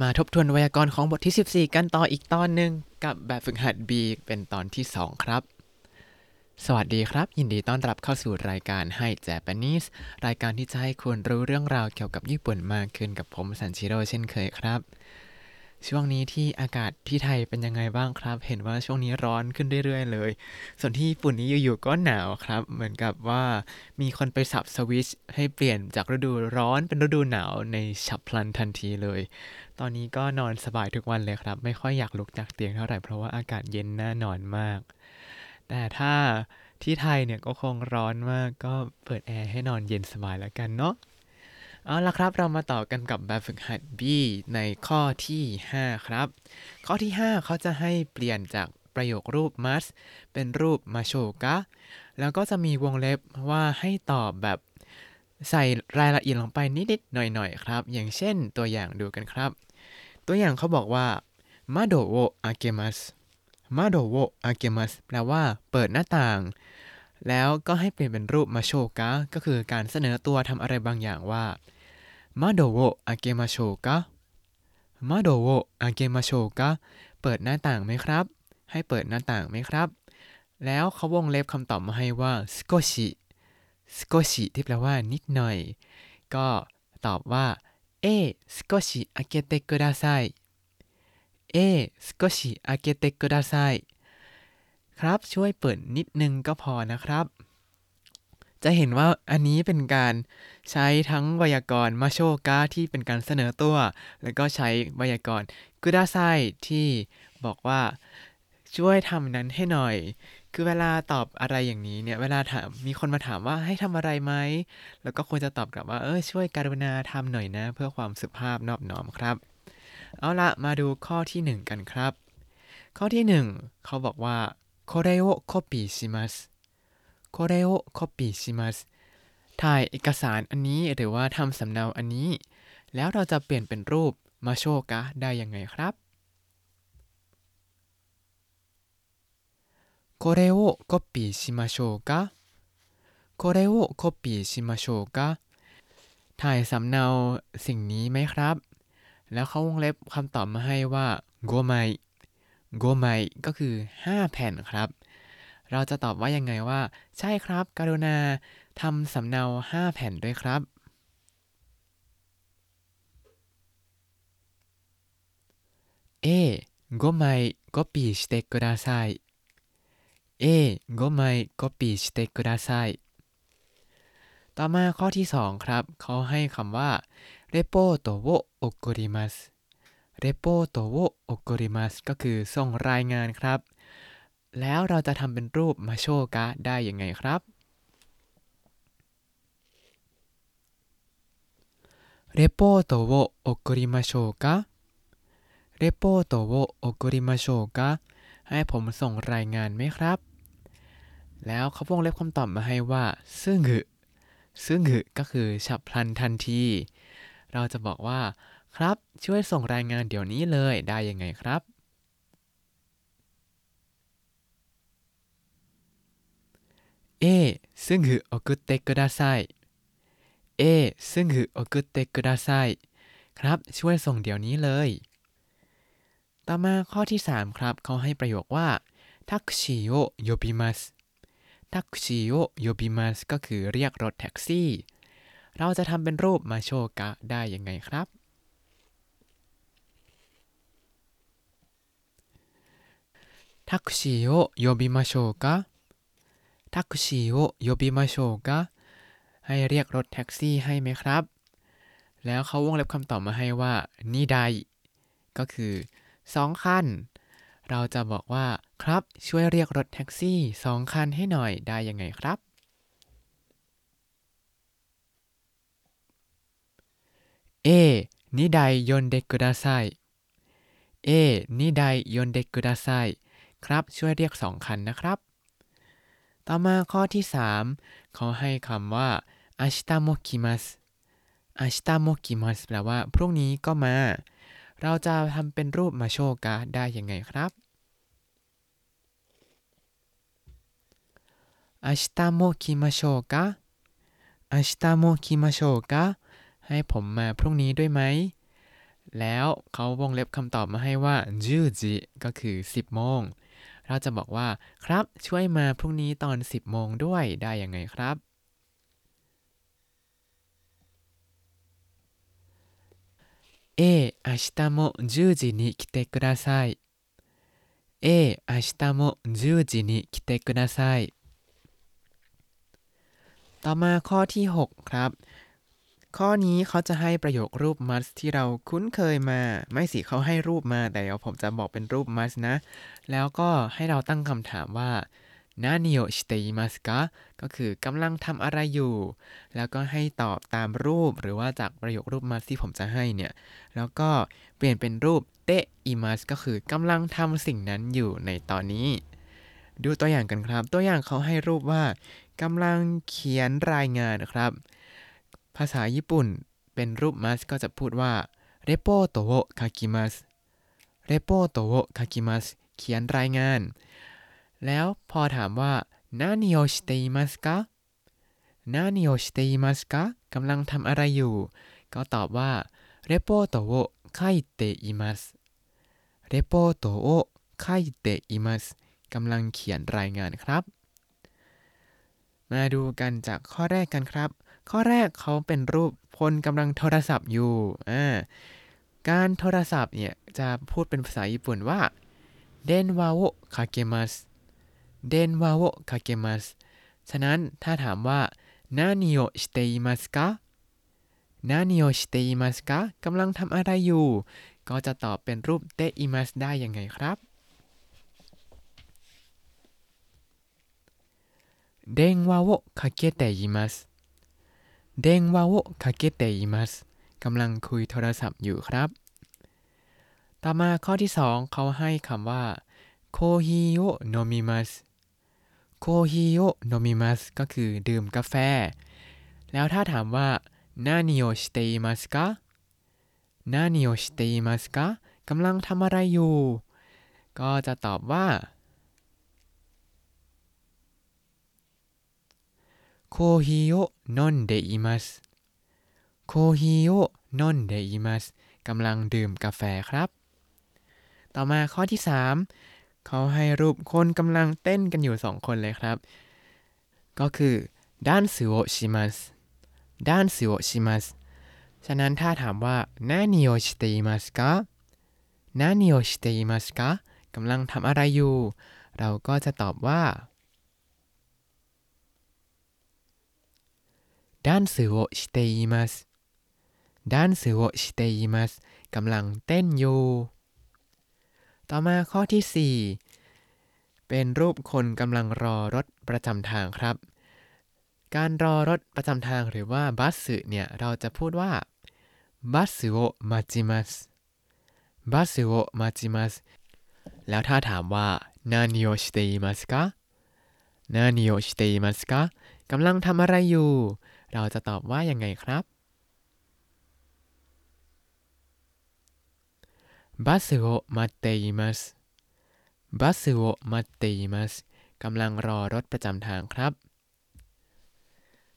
มาทบทวนไวยากรณ์ของบทที่ 14 กันต่ออีกตอนหนึ่งกับแบบฝึกหัด B เป็นตอนที่ 2 ครับ สวัสดีครับ ยินดีต้อนรับเข้าสู่รายการให้แจเปนิสรายการที่จะให้คุณรู้เรื่องราวเกี่ยวกับญี่ปุ่นมากขึ้นกับผมสันชิโร่เช่นเคยครับ ช่วงนี้ที่อากาศที่ไทยเป็นยังไงบ้างครับ เห็นว่าช่วงนี้ร้อนขึ้นเรื่อยๆเลย ส่วนที่ญี่ปุ่นนี้อยู่ๆก็หนาวครับ เหมือนกับว่ามีคนไปสับสวิตช์ให้เปลี่ยนจากฤดูร้อนเป็นฤดูหนาวในฉับพลันทันทีเลย ตอนนี้ก็นอนสบายทุกวันเลยครับ ไม่ค่อยอยากลุกจากเตียงเท่าไหร่เพราะว่าอากาศเย็นน่านอนมาก แต่ถ้าที่ไทยเนี่ยก็คงร้อนมากก็เปิดแอร์ให้นอนเย็นสบายแล้วกันเนาะ เอาละครับเรามาต่อกันกับแบบฝึกหัด B ในข้อที่ 5 ครับ ข้อที่ 5 เขาจะให้เปลี่ยนจากประโยครูป must เป็นรูปมาโชกะแล้วก็จะมีวงเล็บว่าให้ตอบแบบใส่รายละเอียดลงไปนิดๆหน่อยๆครับ อย่างเช่นตัวอย่างดูกันครับ ตัวอย่างเขาบอกว่ามาโดโออาเกมัสมาโดโออาเกมัสแปลว่าเปิดหน้าต่าง แล้วก็ให้เปลี่ยนเป็นรูปมาโชกะก็คือการเสนอตัวทำอะไรบางอย่างว่ามาโดโออาเกมาโชกะมาโดโออาเกมาโชกะเปิดหน้าต่างไหมครับ ให้เปิดหน้าต่างไหมครับ แล้วเขาวงเล็บคำตอบมาให้ว่าสโกชิสโกชิที่แปลว่านิดหน่อย ก็ตอบว่าええ少し開けてください ええ少し開けてください ครับ ช่วยเปิดนิดนึงก็พอนะครับ จะเห็นว่าอันนี้เป็นการใช้ทั้งไวยากรณ์ ましょうか ที่เป็นการเสนอตัว แล้วก็ใช้ไวยากรณ์กุดาไซที่บอกว่าช่วยทำนั้นให้หน่อย คือเวลาตอบอะไรอย่างนี้เนี่ย เวลาถาม มีคนมาถามว่าให้ทำอะไรไหม แล้วก็ควรจะตอบกลับว่า เออ ช่วยการุณาทำหน่อยนะ เพื่อความสุภาพนอบน้อมครับ เอาละมาดูข้อที่ 1 กันครับ ข้อที่ 1 เขาบอกว่า これをコピーしますこれをコピーしますถ่ายเอกสารอันนี้หรือว่าทำสำเนาอันนี้ แล้วเราจะเปลี่ยนเป็นรูปมาโชกะได้ยังไงครับこれをコピーしましょうかこれをコピーしましょうかถ่ายสำเนาสิ่งนี้ไหมครับ แล้วเขาวงเล็บคำตอบมาให้ว่าโกไม โกไมก็คือ 5 แผ่นครับ เราจะตอบว่ายังไงว่า ใช่ครับ กรุณาทำสำเนา 5 แผ่นด้วยครับ เอ5枚コピーしてください A 5枚コピーしてくだสเตกุระไซต่อมาข้อที่ 2 ครับ เขาให้คำว่าเรโปโตโวโอกุริมัส เรโปโตโวโอกริมัสก็คือส่งรายงานครับ แล้วเราจะทำเป็นรูปมาโชกะได้ยังไงครับレポートを送りましょうかเรโปโตโวโอกริมาโชกะให้ผมส่งรายงานไหมครับ แล้วเขาวงเล็บคำตอบมาให้ว่า ซึ่งหึซึ่งหึก็คือฉับพลันทันที เราจะบอกว่า ครับ ช่วยส่งรายงานเดี๋ยวนี้เลยได้ยังไงครับ เอซึ่งหึโอกุเตกุดาไซเอซึ่งหึโอกุเตกุดาไซครับ ช่วยส่งเดี๋ยวนี้เลย ต่อมาข้อที่ 3 ครับ เขาให้ประโยคว่าแท็กซี่โอโยบิมัสแท็กซี่โอ呼びます ก็คือเรียกรถแท็กซี่ เราจะทำเป็นรูป ましょうか ได้ยังไงครับ タクシーを呼びましょうか タクシーを呼びましょうか ให้เรียกรถแท็กซี่ให้ไหมครับ แล้วเขาวงเล็บคำตอบมาให้ว่า2台 ก็คือสองคัน เราจะบอกว่าครับช่วยเรียกรถแท็กซี่สองคันให้หน่อยได้ยังไงครับ เอนิไดยนเดกุดาไซเอนิไดยนเดกุดาไซ ครับช่วยเรียกสองคันนะครับ ต่อมาข้อที่ 3 เขาให้คำว่าอาชิตาโมกิมัสอาชิตาโมกิมัสแปลว่าพรุ่งนี้ก็มาเราจะทำเป็นรูปมาโชกะได้ยังไงครับ明日も来ましょうか明日も来ましょうかให้ผมมาพรุ่งนี้ด้วยไหม แล้วเขาวงเล็บคำตอบมาให้ว่าจูจิก็คือ 10 โมง เราจะบอกว่าครับช่วยมาพรุ่งนี้ตอน 10 โมงด้วยได้ยังไงครับ เอ明日も10時に来てください。え明日も10時に来てください。ต่อมาข้อที่ 6 ครับ ข้อนี้เขาจะให้ประโยครูป must ที่เราคุ้นเคยมา ไม่สิเขาให้รูปมาแต่เดี๋ยวผมจะบอกเป็นรูป must นะ แล้วก็ให้เราตั้งคำถามว่านานิโอชิเตมัสกะก็คือกำลังทำอะไรอยู่ แล้วก็ให้ตอบตามรูปหรือว่าจากประโยครูป must ที่ผมจะให้เนี่ย แล้วก็เปลี่ยนเป็นรูปเตอิมัสก็คือกำลังทำสิ่งนั้นอยู่ในตอนนี้ ดูตัวอย่างกันครับ ตัวอย่างเขาให้รูปว่ากำลังเขียนรายงานนะครับ ภาษาญี่ปุ่นเป็นรูปมัสก็จะพูดว่าเรโปโตโอคากิมัสเรโปโตโอคากิมัสเขียนรายงาน แล้วพอถามว่า何をしていますか 何をしていますか กำลังทำอะไรอยู่ ก็ตอบว่าレポートを書いています レポートを書いています กำลังเขียนรายงานครับ มาดูกันจากข้อแรกกันครับ ข้อแรกเขาเป็นรูปคนกำลังโทรศัพท์อยู่อ่าการโทรศัพท์เนี่ยจะพูดเป็นภาษาญี่ปุ่นว่า電話をかけます 電話をかけます ฉะนั้นถ้าถามว่า 何をしていますか 何をしていますか กำลังทำอะไรอยู่ ก็จะตอบเป็นรูป ています ได้ยังไงครับ 電話をかけています 電話をかけています กำลังคุยโทรศัพท์อยู่ครับ ต่อมาข้อที่ 2 เขาให้คำว่า コーヒーを飲みます コーヒーを飲みます ก็คือดื่มกาแฟ แล้วถ้าถามว่า 何をしていますか 何をしていますか กำลังทำอะไรอยู่ ก็จะตอบว่า コーヒーを飲んでいますコーヒーを飲んでいます กำลังดื่มกาแฟครับ ต่อมาข้อที่ 3 เขาให้รูปคนกำลังเต้นกันอยู่ 2 คนเลยครับ ก็คือ ダンスをします ダンスをします ฉะนั้นถ้าถามว่า 何をしていますか 何をしていますか กำลังทำอะไรอยู่ เราก็จะตอบว่า ดันซ์วอชเตยンスをしていますダンスをしてมัสกำลังเต้นอยู่ ต่อมาข้อที่ 4 เป็นรูปคนกำลังรอรถประจำทางครับ การรอรถประจำทางหรือว่าบัสเนี่ย เราจะพูดว่าบัสโอมาจิมัสบัสโอมาจิมัสแล้วถ้าถามว่านานิโอชิเตอิมัสกะนานิโตอิมัสกะกำลังทำอะไรอยู่ เราจะตอบว่ายังไงครับ บัสโอมาเตอิมัสบัสโอมาเตอิมัสกำลังรอรถประจำทางครับ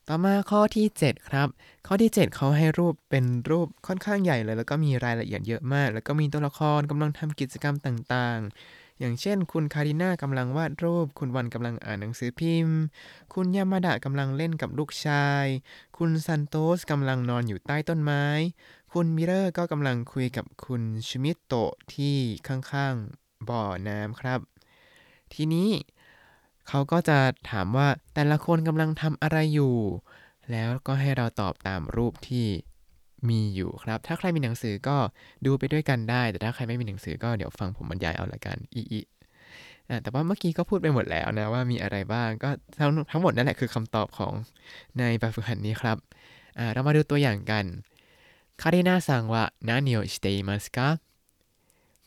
ต่อมาข้อที่ 7 ครับ ข้อที่ 7 เขาให้รูปเป็นรูปค่อนข้างใหญ่เลย แล้วก็มีรายละเอียดเยอะมาก แล้วก็มีตัวละครกำลังทำกิจกรรมต่างๆ อย่างเช่น คุณคาริน่ากำลังวาดรูป คุณวันกำลังอ่านหนังสือพิมพ์ คุณยามาดะกำลังเล่นกับลูกชาย คุณซันโตสกำลังนอนอยู่ใต้ต้นไม้ คุณมิเรอร์ก็กำลังคุยกับคุณชิมิโตะที่ข้างๆบ่อน้ำครับ ทีนี้เขาก็จะถามว่าแต่ละคนกำลังทำอะไรอยู่ แล้วก็ให้เราตอบตามรูปที่ มีอยู่ครับ ถ้าใครมีหนังสือก็ดูไปด้วยกันได้ แต่ถ้าใครไม่มีหนังสือก็เดี๋ยวฟังผมบรรยายเอาละกันอีอีแต่ว่าเมื่อกี้ก็พูดไปหมดแล้วนะว่ามีอะไรบ้างก็ทั้งทั้งหมดนั่นแหละคือคำตอบของในแบบฝึกหัดนี้ครับเรามาดูตัวอย่างกันカリナさんは何をしていますか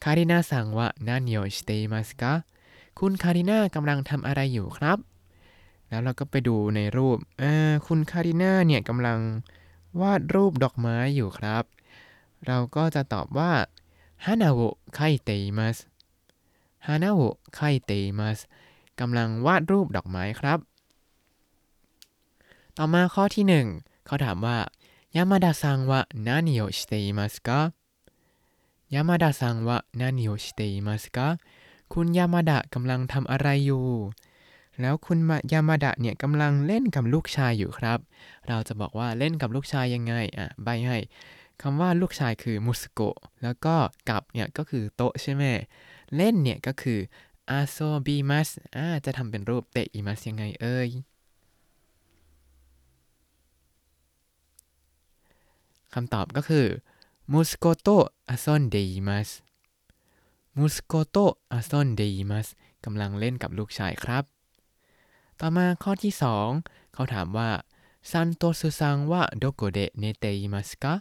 カリナさんは何をしていますか คุณคาริน่ากำลังทำอะไรอยู่ครับ แล้วเราก็ไปดูในรูปคุณคาริน่าเนี่ยกำลัง วาดรูปดอกไม้อยู่ครับ เราก็จะตอบว่า 花をかいています 花をかいています กำลังวาดรูปดอกไม้ครับ ต่อมาข้อที่หนึ่งเขาถามว่า 山田さんは何をしていますか 山田さんは何をしていますか คุณยามาดะกำลังทำอะไรอยู่ แล้วคุณยามาดะเนี่ยกำลังเล่นกับลูกชายอยู่ครับ เราจะบอกว่าเล่นกับลูกชายยังไงอะใบให้คำว่าลูกชายคือมุสโกะแล้วก็กับเนี่ยก็คือโตะใช่ไหมเล่นเนี่ยก็คืออาโซบิมัสอ่าจะทำเป็นรูปเตะอิมัสยังไงเอ่ยคำตอบก็คือมุสโกโตะอาซอนเดอิมัส息子と遊んでいます กำลังเล่นกับลูกชายครับ ต่อมาข้อที่ 2 เขาถามว่า サントスさんはどこで寝ていますか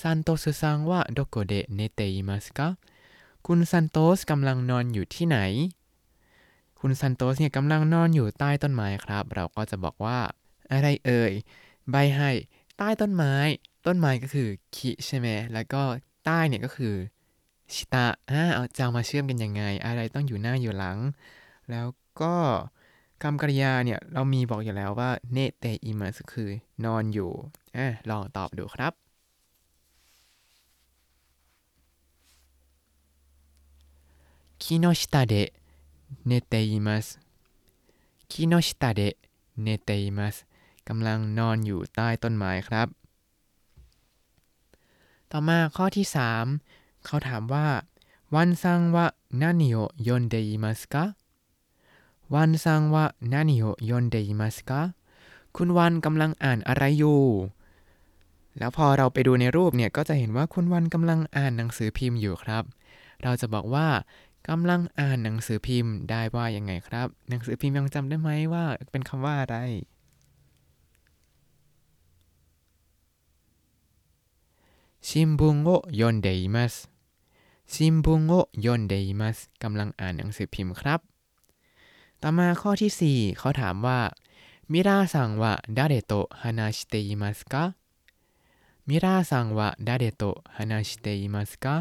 サントスさんはどこで寝ていますか คุณซันโตสกำลังนอนอยู่ที่ไหน คุณซันโตสเนี่ยกำลังนอนอยู่ใต้ต้นไม้ครับ เราก็จะบอกว่า อะไรเอ่ย ใบ้ให้ใต้ต้นไม้ ต้นไม้ก็คือคิใช่ไหมแล้วก็ใต้เนี่ยก็คือชิตะอ่าเอาจะมาเชื่อมกันยังไง อะไรต้องอยู่หน้าอยู่หลัง แล้วก็ กรรมกริยาเนี่ยเรามีบอกอยู่แล้วว่า 寝ています คือนอนอยู่อะลองตอบดูครับ 木の下で寝ています 木の下で寝ています กำลังนอนอยู่ใต้ต้นไม้ครับ ต่อมาข้อที่ 3 เขาถามว่า ワンさんは何を読んでいますか ワンさんは何を読んでいますか คุณวันกำลังอ่านอะไรอยู่ แล้วพอเราไปดูในรูปเนี่ยก็จะเห็นว่าคุณวันกำลังอ่านหนังสือพิมพ์อยู่ครับ เราจะบอกว่ากำลังอ่านหนังสือพิมพ์ได้ว่ายังไงครับ หนังสือพิมพ์ยังจำได้ไหมว่าเป็นคำว่าอะไร 新聞を読んでいます 新聞を読んでいます กำลังอ่านหนังสือพิมพ์ครับ ต่อมาข้อที่ 4 เขาถามว่า ミラーさんはだれと話していますか ミラーさんはだれと話していますか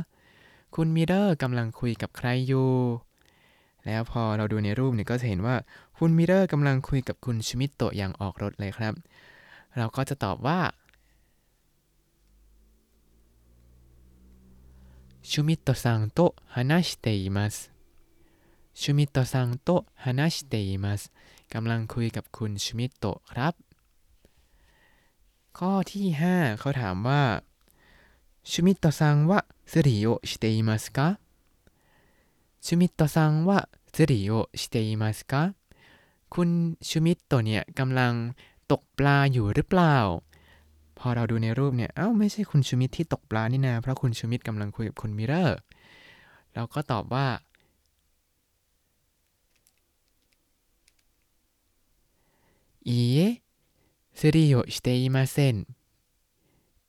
คุณมิเรอร์กำลังคุยกับใครอยู่ แล้วพอเราดูในรูปเนี่ยก็จะเห็นว่าคุณมิเรอร์กำลังคุยกับคุณชมิโตะอย่างออกรสเลยครับ เราก็จะตอบว่า シュミットさんと話しています シュミットさんと話しています กำลังคุยกับคุณชูมิโตะครับ ข้อที่ 5 เขาถามว่า シュミットさんは釣りをしていますか シュミットさんは釣りをしていますか คุณชูมิโตะเนี่ยกำลังตกปลาอยู่หรือเปล่า พอเราดูในรูปเนี่ย เอ้าไม่ใช่คุณชูมิตที่ตกปลานี่นะเพราะคุณชูมิตกำลังคุยกับคุณมิลเลอร์ เราก็ตอบว่า いいえ釣りをしていません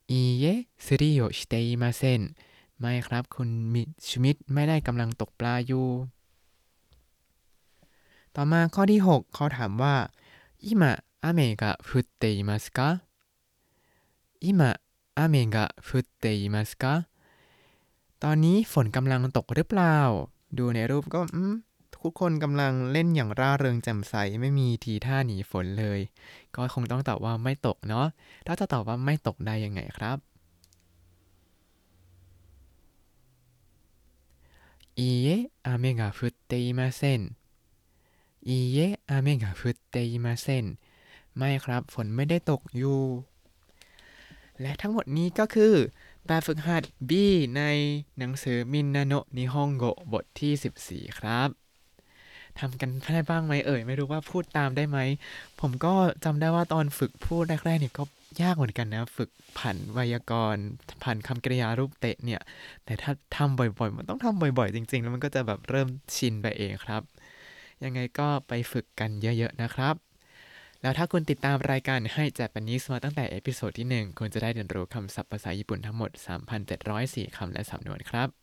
いいえ釣りをしていませんไม่ครับ คุณมิชมิดไม่ได้กำลังตกปลาอยู่ ต่อมาข้อที่ 6 เขาถามว่า今雨が降っていますか今雨が降っていますかตอนนี้ฝนกำลังตกหรือเปล่า ดูในรูปก็ ทุกคนกำลังเล่นอย่างร่าเริงแจ่มใสไม่มีทีท่าหนีฝนเลย ก็คงต้องตอบว่าไม่ตกเนาะถ้าจะตอบว่าไม่ตกได้ยังไงครับいいえ、雨が降っていません。いいえ、雨が降っていません。ไม่ครับ ฝนไม่ได้ตกอยู่ และทั้งหมดนี้ก็คือแบบฝึกหัด B ในหนังสือมินนาโนะนิฮงโกบทที่ 14 ครับ ทำกันได้บ้างไหมเอ่ย ไม่รู้ว่าพูดตามได้ไหม ผมก็จำได้ว่าตอนฝึกพูดแรกๆเนี่ยก็ยากเหมือนกันนะ ฝึกผันไวยากรณ์ผันคำกริยารูป て เนี่ย แต่ถ้าทำบ่อยๆ มันต้องทำบ่อยๆ จริง ๆ แล้วมันก็จะแบบเริ่มชินไปเองครับ ยังไงก็ไปฝึกกันเยอะ ๆ นะครับ แล้วถ้าคุณติดตามรายการ Hi Japanese มาตั้งแต่ episode ที่ 1 คุณจะได้เรียนรู้คำศัพท์ภาษาญี่ปุ่นทั้งหมด 3,704คำและสำนวนครับ